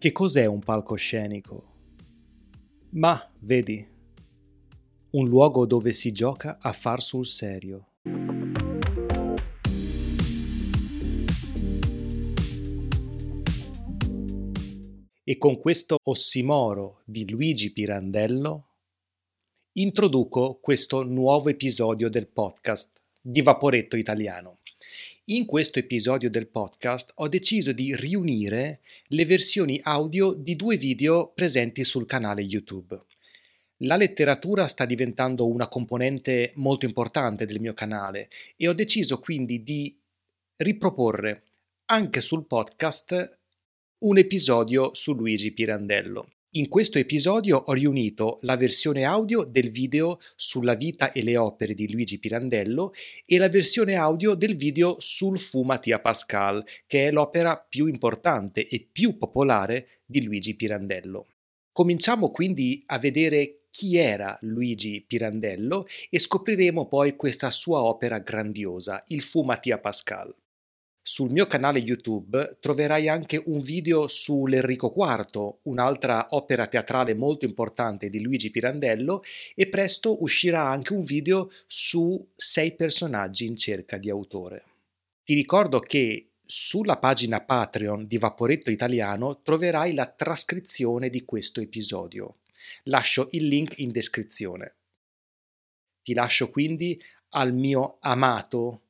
Che cos'è un palcoscenico? Ma, vedi, un luogo dove si gioca a far sul serio. E con questo ossimoro di Luigi Pirandello introduco questo nuovo episodio del podcast di Vaporetto Italiano. In questo episodio del podcast ho deciso di riunire le versioni audio di due video presenti sul canale YouTube. La letteratura sta diventando una componente molto importante del mio canale e ho deciso quindi di riproporre anche sul podcast un episodio su Luigi Pirandello. In questo episodio ho riunito la versione audio del video sulla vita e le opere di Luigi Pirandello e la versione audio del video sul Fu Mattia Pascal, che è l'opera più importante e più popolare di Luigi Pirandello. Cominciamo quindi a vedere chi era Luigi Pirandello e scopriremo poi questa sua opera grandiosa, il Fu Mattia Pascal. Sul mio canale YouTube troverai anche un video sull'Enrico IV, un'altra opera teatrale molto importante di Luigi Pirandello, e presto uscirà anche un video su sei personaggi in cerca di autore. Ti ricordo che sulla pagina Patreon di Vaporetto Italiano troverai la trascrizione di questo episodio. Lascio il link in descrizione. Ti lascio quindi al mio amato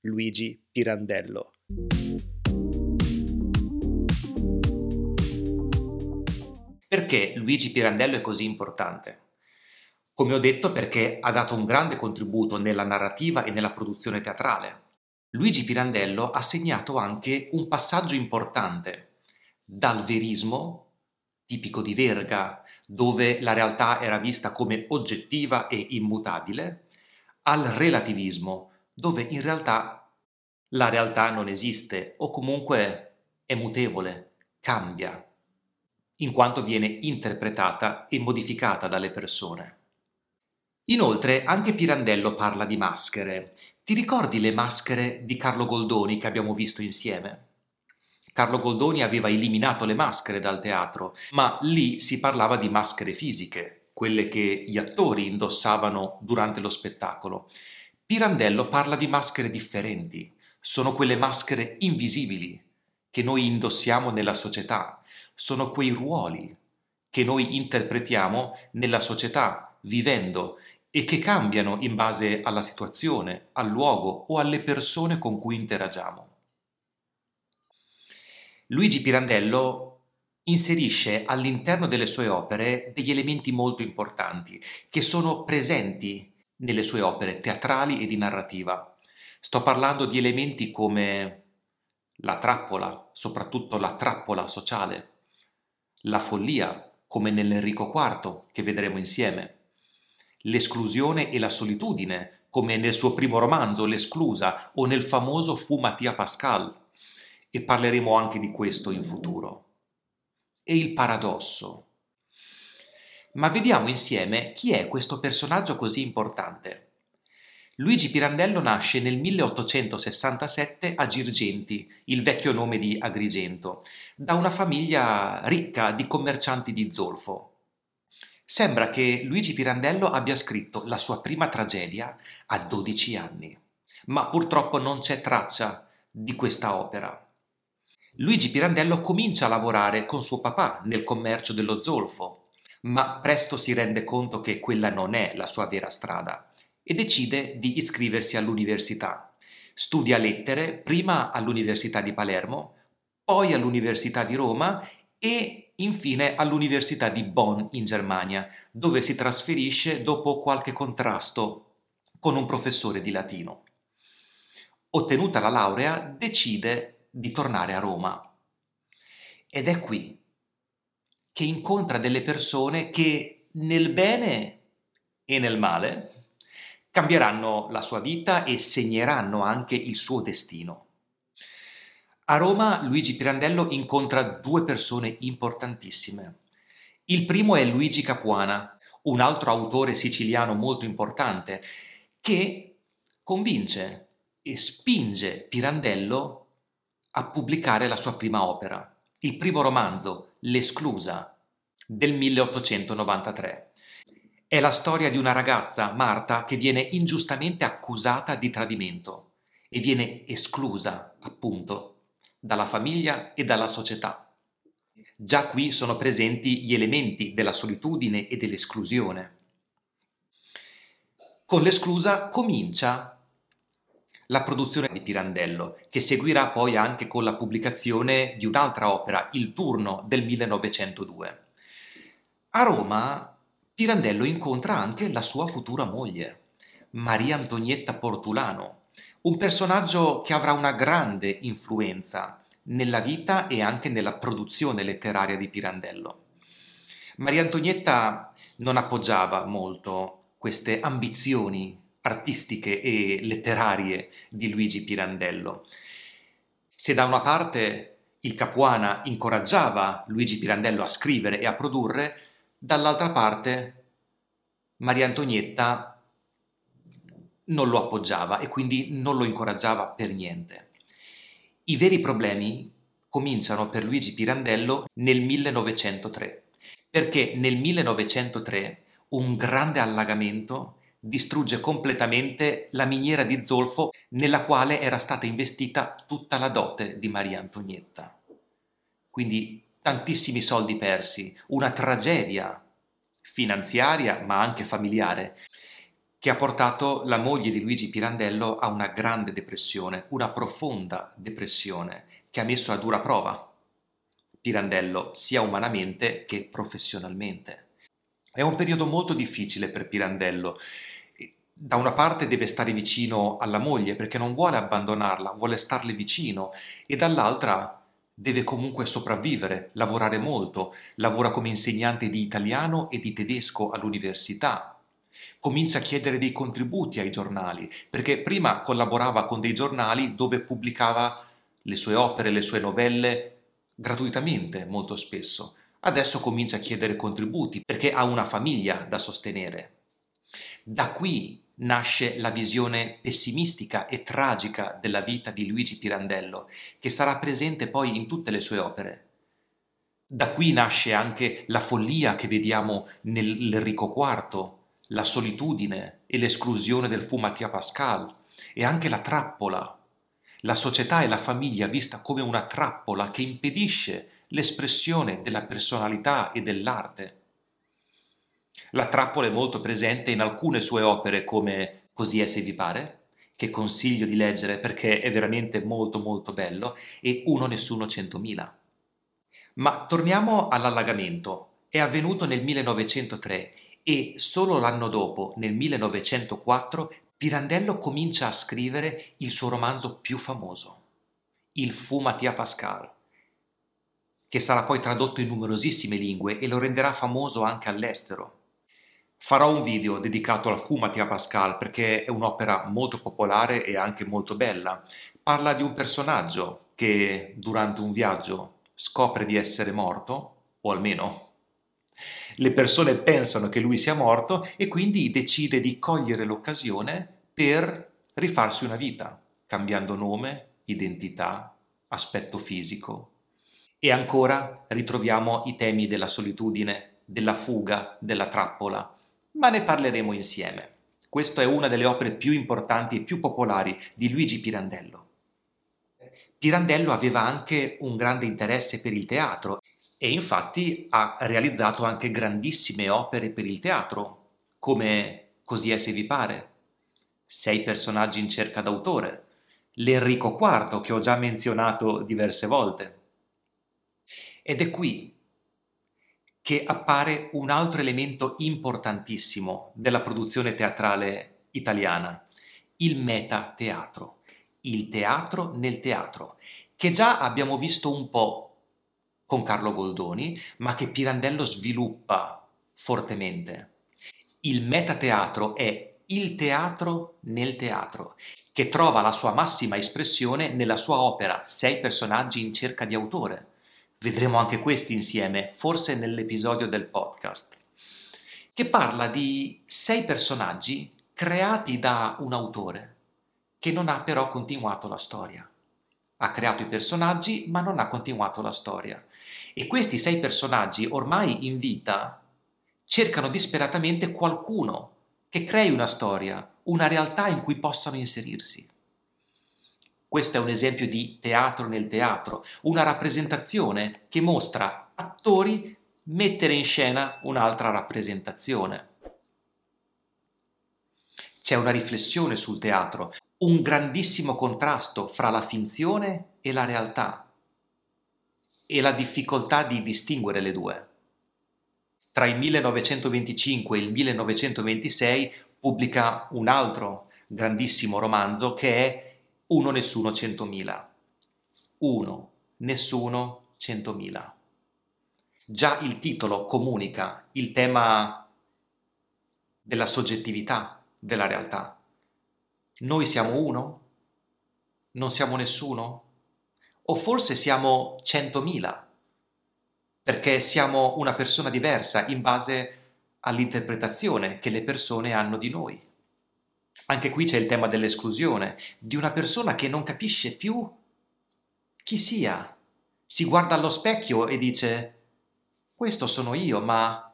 Luigi Pirandello. Perché Luigi Pirandello è così importante? Come ho detto perché ha dato un grande contributo nella narrativa e nella produzione teatrale. Luigi Pirandello ha segnato anche un passaggio importante dal verismo, tipico di Verga, dove la realtà era vista come oggettiva e immutabile, al relativismo, dove in realtà la realtà non esiste o comunque è mutevole, cambia, in quanto viene interpretata e modificata dalle persone. Inoltre anche Pirandello parla di maschere. Ti ricordi le maschere di Carlo Goldoni che abbiamo visto insieme? Carlo Goldoni aveva eliminato le maschere dal teatro, ma lì si parlava di maschere fisiche, quelle che gli attori indossavano durante lo spettacolo. Pirandello parla di maschere differenti, sono quelle maschere invisibili che noi indossiamo nella società, sono quei ruoli che noi interpretiamo nella società, vivendo e che cambiano in base alla situazione, al luogo o alle persone con cui interagiamo. Luigi Pirandello inserisce all'interno delle sue opere degli elementi molto importanti che sono presenti nelle sue opere teatrali e di narrativa. Sto parlando di elementi come la trappola, soprattutto la trappola sociale, la follia, come nell'Enrico IV, che vedremo insieme, l'esclusione e la solitudine, come nel suo primo romanzo, L'esclusa, o nel famoso Fu Mattia Pascal, e parleremo anche di questo in futuro. E il paradosso. Ma vediamo insieme chi è questo personaggio così importante. Luigi Pirandello nasce nel 1867 a Girgenti, il vecchio nome di Agrigento, da una famiglia ricca di commercianti di zolfo. Sembra che Luigi Pirandello abbia scritto la sua prima tragedia a 12 anni, ma purtroppo non c'è traccia di questa opera. Luigi Pirandello comincia a lavorare con suo papà nel commercio dello zolfo, ma presto si rende conto che quella non è la sua vera strada e decide di iscriversi all'università. Studia lettere prima all'Università di Palermo, poi all'Università di Roma e infine all'Università di Bonn in Germania, dove si trasferisce dopo qualche contrasto con un professore di latino. Ottenuta la laurea, decide di tornare a Roma. Ed è qui che incontra delle persone che nel bene e nel male cambieranno la sua vita e segneranno anche il suo destino. A Roma Luigi Pirandello incontra due persone importantissime. Il primo è Luigi Capuana, un altro autore siciliano molto importante, che convince e spinge Pirandello a pubblicare la sua prima opera, il primo romanzo, L'esclusa del 1893. È la storia di una ragazza, Marta, che viene ingiustamente accusata di tradimento e viene esclusa, appunto, dalla famiglia e dalla società. Già qui sono presenti gli elementi della solitudine e dell'esclusione. Con l'esclusa comincia la produzione di Pirandello, che seguirà poi anche con la pubblicazione di un'altra opera, Il turno del 1902. A Roma Pirandello incontra anche la sua futura moglie, Maria Antonietta Portulano, un personaggio che avrà una grande influenza nella vita e anche nella produzione letteraria di Pirandello. Maria Antonietta non appoggiava molto queste ambizioni artistiche e letterarie di Luigi Pirandello. Se da una parte il Capuana incoraggiava Luigi Pirandello a scrivere e a produrre, dall'altra parte Maria Antonietta non lo appoggiava e quindi non lo incoraggiava per niente. I veri problemi cominciano per Luigi Pirandello nel 1903, perché nel 1903 un grande allagamento distrugge completamente la miniera di zolfo nella quale era stata investita tutta la dote di Maria Antonietta. Quindi tantissimi soldi persi, una tragedia finanziaria ma anche familiare che ha portato la moglie di Luigi Pirandello a una grande depressione, una profonda depressione che ha messo a dura prova Pirandello sia umanamente che professionalmente. È un periodo molto difficile per Pirandello da una parte deve stare vicino alla moglie perché non vuole abbandonarla, vuole starle vicino e dall'altra deve comunque sopravvivere, lavorare molto, lavora come insegnante di italiano e di tedesco all'università. Comincia a chiedere dei contributi ai giornali, perché prima collaborava con dei giornali dove pubblicava le sue opere, le sue novelle gratuitamente molto spesso. Adesso comincia a chiedere contributi perché ha una famiglia da sostenere. Da qui nasce la visione pessimistica e tragica della vita di Luigi Pirandello, che sarà presente poi in tutte le sue opere. Da qui nasce anche la follia che vediamo nell'Enrico IV, la solitudine e l'esclusione del fu Mattia Pascal, e anche la trappola, la società e la famiglia vista come una trappola che impedisce l'espressione della personalità e dell'arte. La trappola è molto presente in alcune sue opere come Così è se vi pare, che consiglio di leggere perché è veramente molto molto bello, e Uno Nessuno Centomila. Ma torniamo all'allagamento. È avvenuto nel 1903 e solo l'anno dopo, nel 1904, Pirandello comincia a scrivere il suo romanzo più famoso, Il Fu Mattia Pascal, che sarà poi tradotto in numerosissime lingue e lo renderà famoso anche all'estero. Farò un video dedicato al fu Mattia Pascal perché è un'opera molto popolare e anche molto bella. Parla di un personaggio che durante un viaggio scopre di essere morto, o almeno le persone pensano che lui sia morto e quindi decide di cogliere l'occasione per rifarsi una vita, cambiando nome, identità, aspetto fisico. E ancora ritroviamo i temi della solitudine, della fuga, della trappola, ma ne parleremo insieme. Questa è una delle opere più importanti e più popolari di Luigi Pirandello. Pirandello aveva anche un grande interesse per il teatro e infatti ha realizzato anche grandissime opere per il teatro, come Così è se vi pare, Sei personaggi in cerca d'autore, l'Enrico IV che ho già menzionato diverse volte. Ed è qui che appare un altro elemento importantissimo della produzione teatrale italiana, il metateatro, il teatro nel teatro, che già abbiamo visto un po' con Carlo Goldoni, ma che Pirandello sviluppa fortemente. Il metateatro è il teatro nel teatro, che trova la sua massima espressione nella sua opera Sei personaggi in cerca di autore, vedremo anche questi insieme, forse nell'episodio del podcast, che parla di sei personaggi creati da un autore che non ha però continuato la storia. Ha creato i personaggi ma non ha continuato la storia. E questi sei personaggi ormai in vita cercano disperatamente qualcuno che crei una storia, una realtà in cui possano inserirsi. Questo è un esempio di teatro nel teatro, una rappresentazione che mostra attori mettere in scena un'altra rappresentazione. C'è una riflessione sul teatro, un grandissimo contrasto fra la finzione e la realtà e la difficoltà di distinguere le due. Tra il 1925 e il 1926 pubblica un altro grandissimo romanzo che è Uno Nessuno Centomila. Uno Nessuno Centomila. Già il titolo comunica il tema della soggettività della realtà. Noi siamo uno? Non siamo nessuno? O forse siamo centomila? Perché siamo una persona diversa in base all'interpretazione che le persone hanno di noi. Anche qui c'è il tema dell'esclusione, di una persona che non capisce più chi sia. Si guarda allo specchio e dice, questo sono io, ma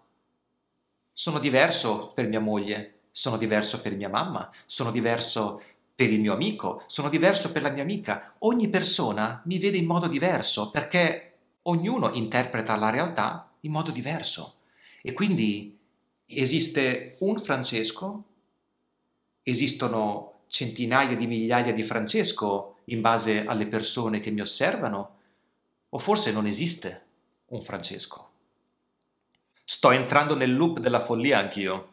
sono diverso per mia moglie, sono diverso per mia mamma, sono diverso per il mio amico, sono diverso per la mia amica. Ogni persona mi vede in modo diverso perché ognuno interpreta la realtà in modo diverso. E quindi esiste un Francesco, esistono centinaia di migliaia di Francesco in base alle persone che mi osservano, o forse non esiste un Francesco. Sto entrando nel loop della follia anch'io.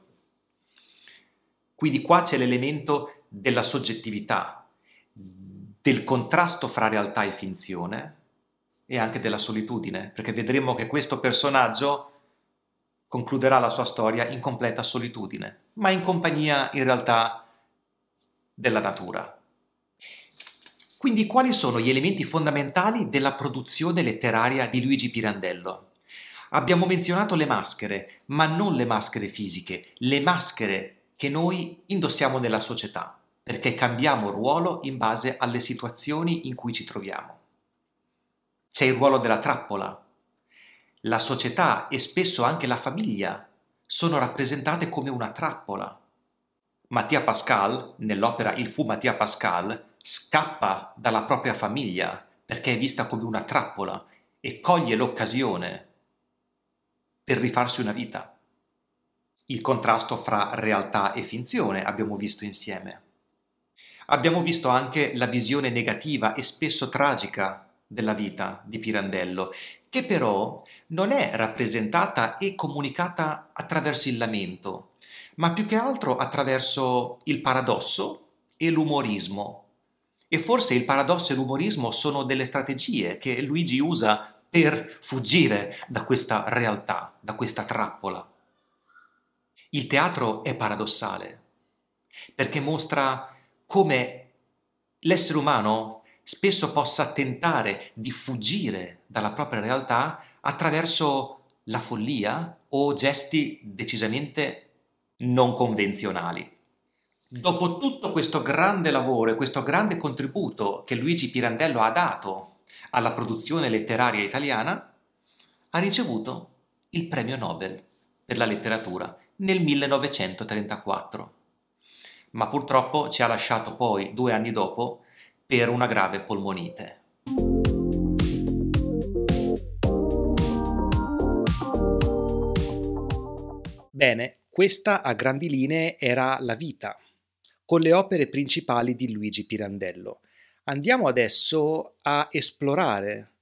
Quindi qua c'è l'elemento della soggettività, del contrasto fra realtà e finzione e anche della solitudine, perché vedremo che questo personaggio concluderà la sua storia in completa solitudine, ma in compagnia in realtà della natura. Quindi quali sono gli elementi fondamentali della produzione letteraria di Luigi Pirandello? Abbiamo menzionato le maschere, ma non le maschere fisiche, le maschere che noi indossiamo nella società, perché cambiamo ruolo in base alle situazioni in cui ci troviamo. C'è il ruolo della trappola. La società e spesso anche la famiglia sono rappresentate come una trappola. Mattia Pascal, nell'opera Il fu Mattia Pascal, scappa dalla propria famiglia perché è vista come una trappola e coglie l'occasione per rifarsi una vita il contrasto fra realtà e finzione abbiamo visto insieme. Abbiamo visto anche la visione negativa e spesso tragica della vita di Pirandello, che però non è rappresentata e comunicata attraverso il lamento, ma più che altro attraverso il paradosso e l'umorismo. E forse il paradosso e l'umorismo sono delle strategie che Luigi usa per fuggire da questa realtà, da questa trappola. Il teatro è paradossale perché mostra come l'essere umano spesso possa tentare di fuggire dalla propria realtà attraverso la follia o gesti decisamente non convenzionali. Dopo tutto questo grande lavoro e questo grande contributo che Luigi Pirandello ha dato alla produzione letteraria italiana, ha ricevuto il premio Nobel per la letteratura nel 1934, ma purtroppo ci ha lasciato poi due anni dopo per una grave polmonite. Bene, questa a grandi linee era la vita, con le opere principali di Luigi Pirandello. Andiamo adesso a esplorare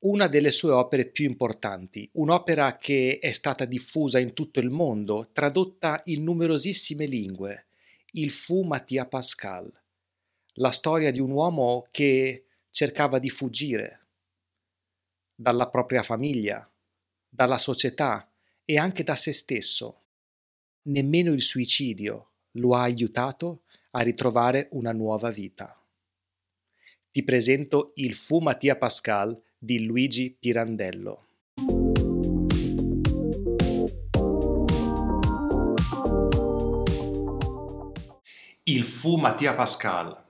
una delle sue opere più importanti, un'opera che è stata diffusa in tutto il mondo, tradotta in numerosissime lingue, il fu Mattia Pascal, la storia di un uomo che cercava di fuggire dalla propria famiglia, dalla società e anche da se stesso. Nemmeno il suicidio lo ha aiutato a ritrovare una nuova vita. Ti presento il fu Mattia Pascal di Luigi Pirandello. Il fu Mattia Pascal,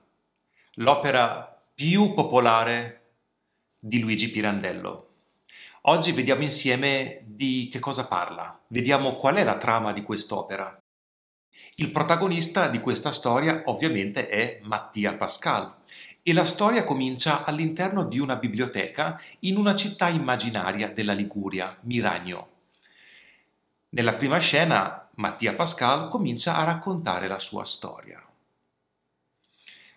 l'opera più popolare di Luigi Pirandello. Oggi vediamo insieme di che cosa parla, vediamo qual è la trama di quest'opera. Il protagonista di questa storia ovviamente è Mattia Pascal e la storia comincia all'interno di una biblioteca in una città immaginaria della Liguria, Miragno. Nella prima scena Mattia Pascal comincia a raccontare la sua storia.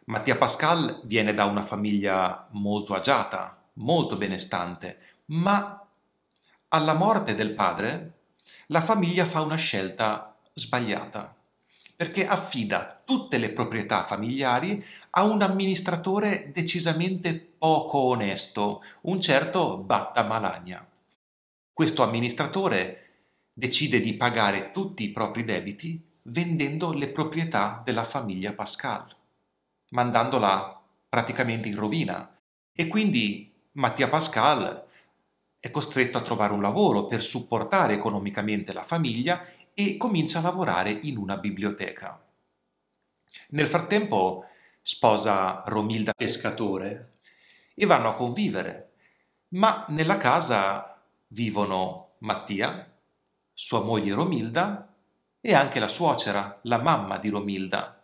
Mattia Pascal viene da una famiglia molto agiata, molto benestante, ma alla morte del padre la famiglia fa una scelta sbagliata perché affida tutte le proprietà familiari a un amministratore decisamente poco onesto, un certo Batta Malagna. Questo amministratore decide di pagare tutti i propri debiti vendendo le proprietà della famiglia Pascal, mandandola praticamente in rovina. E quindi Mattia Pascal è costretto a trovare un lavoro per supportare economicamente la famiglia e comincia a lavorare in una biblioteca. Nel frattempo sposa Romilda Pescatore e vanno a convivere, ma nella casa vivono Mattia, sua moglie Romilda e anche la suocera, la mamma di Romilda.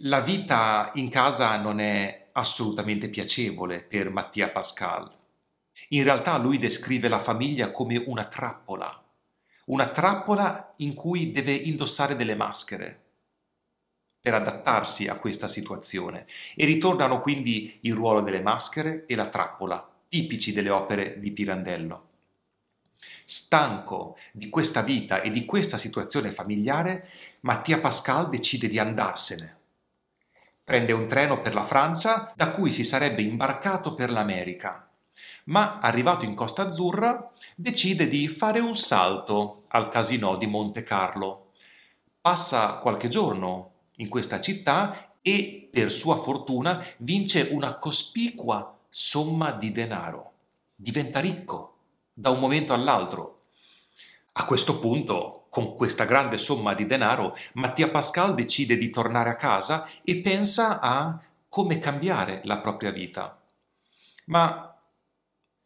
La vita in casa non è assolutamente piacevole per Mattia Pascal. In realtà lui descrive la famiglia come una trappola una trappola in cui deve indossare delle maschere per adattarsi a questa situazione e ritornano quindi il ruolo delle maschere e la trappola, tipici delle opere di Pirandello. Stanco di questa vita e di questa situazione familiare, Mattia Pascal decide di andarsene. Prende un treno per la Francia da cui si sarebbe imbarcato per l'America ma arrivato in Costa Azzurra decide di fare un salto al casino di Monte Carlo. Passa qualche giorno in questa città e per sua fortuna vince una cospicua somma di denaro. Diventa ricco da un momento all'altro. A questo punto, con questa grande somma di denaro, Mattia Pascal decide di tornare a casa e pensa a come cambiare la propria vita. Ma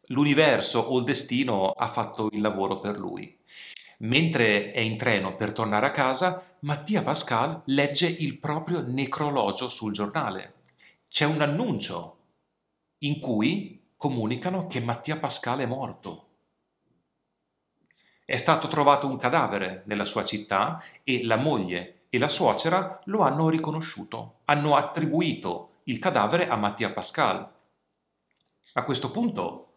l'universo o il destino ha fatto il lavoro per lui. Mentre è in treno per tornare a casa, Mattia Pascal legge il proprio necrologio sul giornale. C'è un annuncio in cui comunicano che Mattia Pascal è morto. È stato trovato un cadavere nella sua città e la moglie e la suocera lo hanno riconosciuto, hanno attribuito il cadavere a Mattia Pascal. A questo punto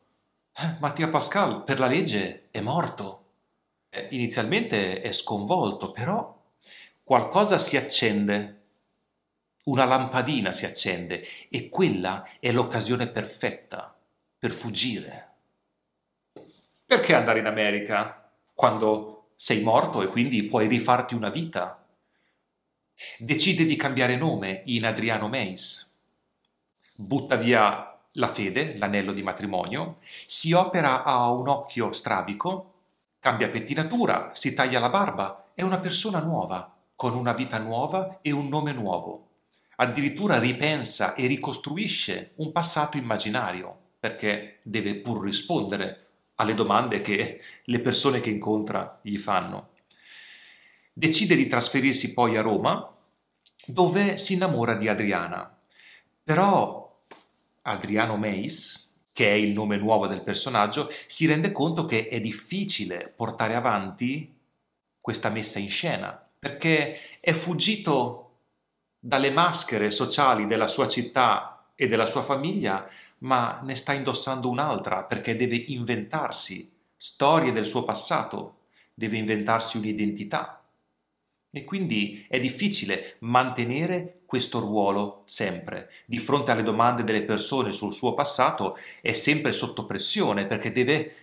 Mattia Pascal per la legge è morto. Eh, inizialmente è sconvolto, però qualcosa si accende, una lampadina si accende e quella è l'occasione perfetta per fuggire. Perché andare in America quando sei morto e quindi puoi rifarti una vita? Decide di cambiare nome in Adriano Meis. Butta via la fede, l'anello di matrimonio, si opera a un occhio strabico, cambia pettinatura, si taglia la barba, è una persona nuova, con una vita nuova e un nome nuovo. Addirittura ripensa e ricostruisce un passato immaginario, perché deve pur rispondere alle domande che le persone che incontra gli fanno. Decide di trasferirsi poi a Roma, dove si innamora di Adriana. Però Adriano Meis, che è il nome nuovo del personaggio, si rende conto che è difficile portare avanti questa messa in scena, perché è fuggito dalle maschere sociali della sua città e della sua famiglia, ma ne sta indossando un'altra perché deve inventarsi storie del suo passato, deve inventarsi un'identità. E quindi è difficile mantenere questo ruolo sempre. Di fronte alle domande delle persone sul suo passato è sempre sotto pressione perché deve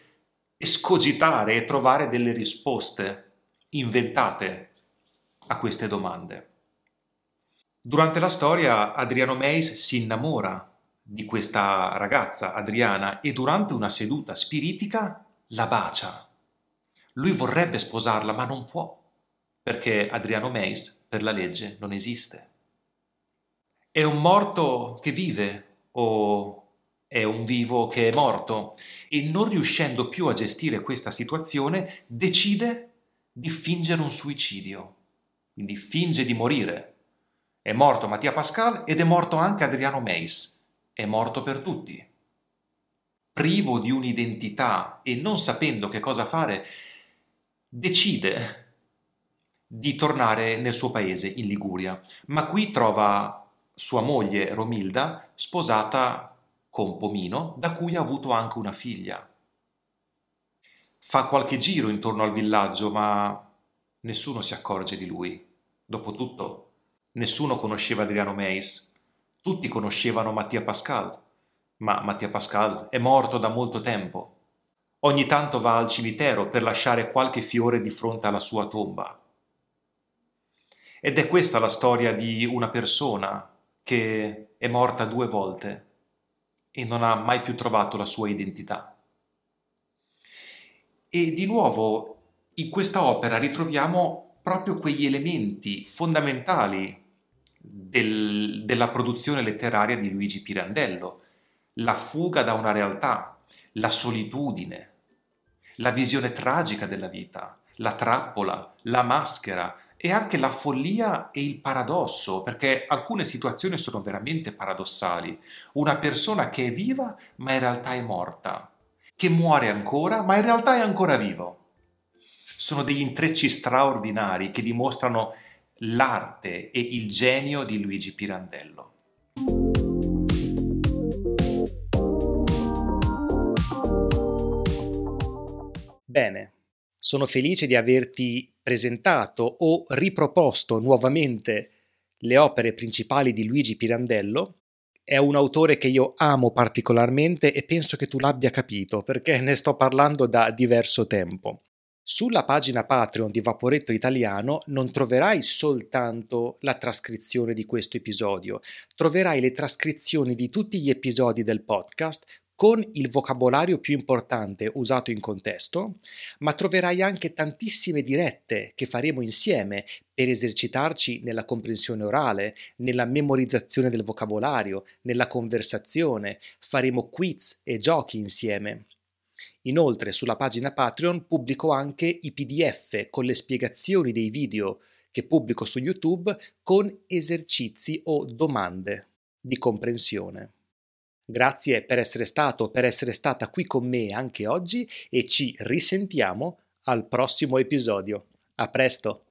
escogitare e trovare delle risposte inventate a queste domande. Durante la storia Adriano Meis si innamora di questa ragazza Adriana e durante una seduta spiritica la bacia. Lui vorrebbe sposarla ma non può perché Adriano Meis per la legge non esiste. È un morto che vive o è un vivo che è morto e non riuscendo più a gestire questa situazione decide di fingere un suicidio, quindi finge di morire. È morto Mattia Pascal ed è morto anche Adriano Meis, è morto per tutti. Privo di un'identità e non sapendo che cosa fare, decide di tornare nel suo paese in Liguria, ma qui trova sua moglie Romilda sposata con Pomino, da cui ha avuto anche una figlia. Fa qualche giro intorno al villaggio, ma nessuno si accorge di lui. Dopotutto, nessuno conosceva Adriano Meis, tutti conoscevano Mattia Pascal, ma Mattia Pascal è morto da molto tempo. Ogni tanto va al cimitero per lasciare qualche fiore di fronte alla sua tomba. Ed è questa la storia di una persona che è morta due volte e non ha mai più trovato la sua identità. E di nuovo in questa opera ritroviamo proprio quegli elementi fondamentali del, della produzione letteraria di Luigi Pirandello, la fuga da una realtà, la solitudine, la visione tragica della vita, la trappola, la maschera, e anche la follia e il paradosso, perché alcune situazioni sono veramente paradossali. Una persona che è viva ma in realtà è morta, che muore ancora ma in realtà è ancora vivo. Sono degli intrecci straordinari che dimostrano l'arte e il genio di Luigi Pirandello. Bene, sono felice di averti presentato o riproposto nuovamente le opere principali di Luigi Pirandello. È un autore che io amo particolarmente e penso che tu l'abbia capito perché ne sto parlando da diverso tempo. Sulla pagina Patreon di Vaporetto Italiano non troverai soltanto la trascrizione di questo episodio, troverai le trascrizioni di tutti gli episodi del podcast con il vocabolario più importante usato in contesto, ma troverai anche tantissime dirette che faremo insieme per esercitarci nella comprensione orale, nella memorizzazione del vocabolario, nella conversazione, faremo quiz e giochi insieme. Inoltre sulla pagina Patreon pubblico anche i PDF con le spiegazioni dei video che pubblico su YouTube con esercizi o domande di comprensione. Grazie per essere stato, per essere stata qui con me anche oggi e ci risentiamo al prossimo episodio. A presto!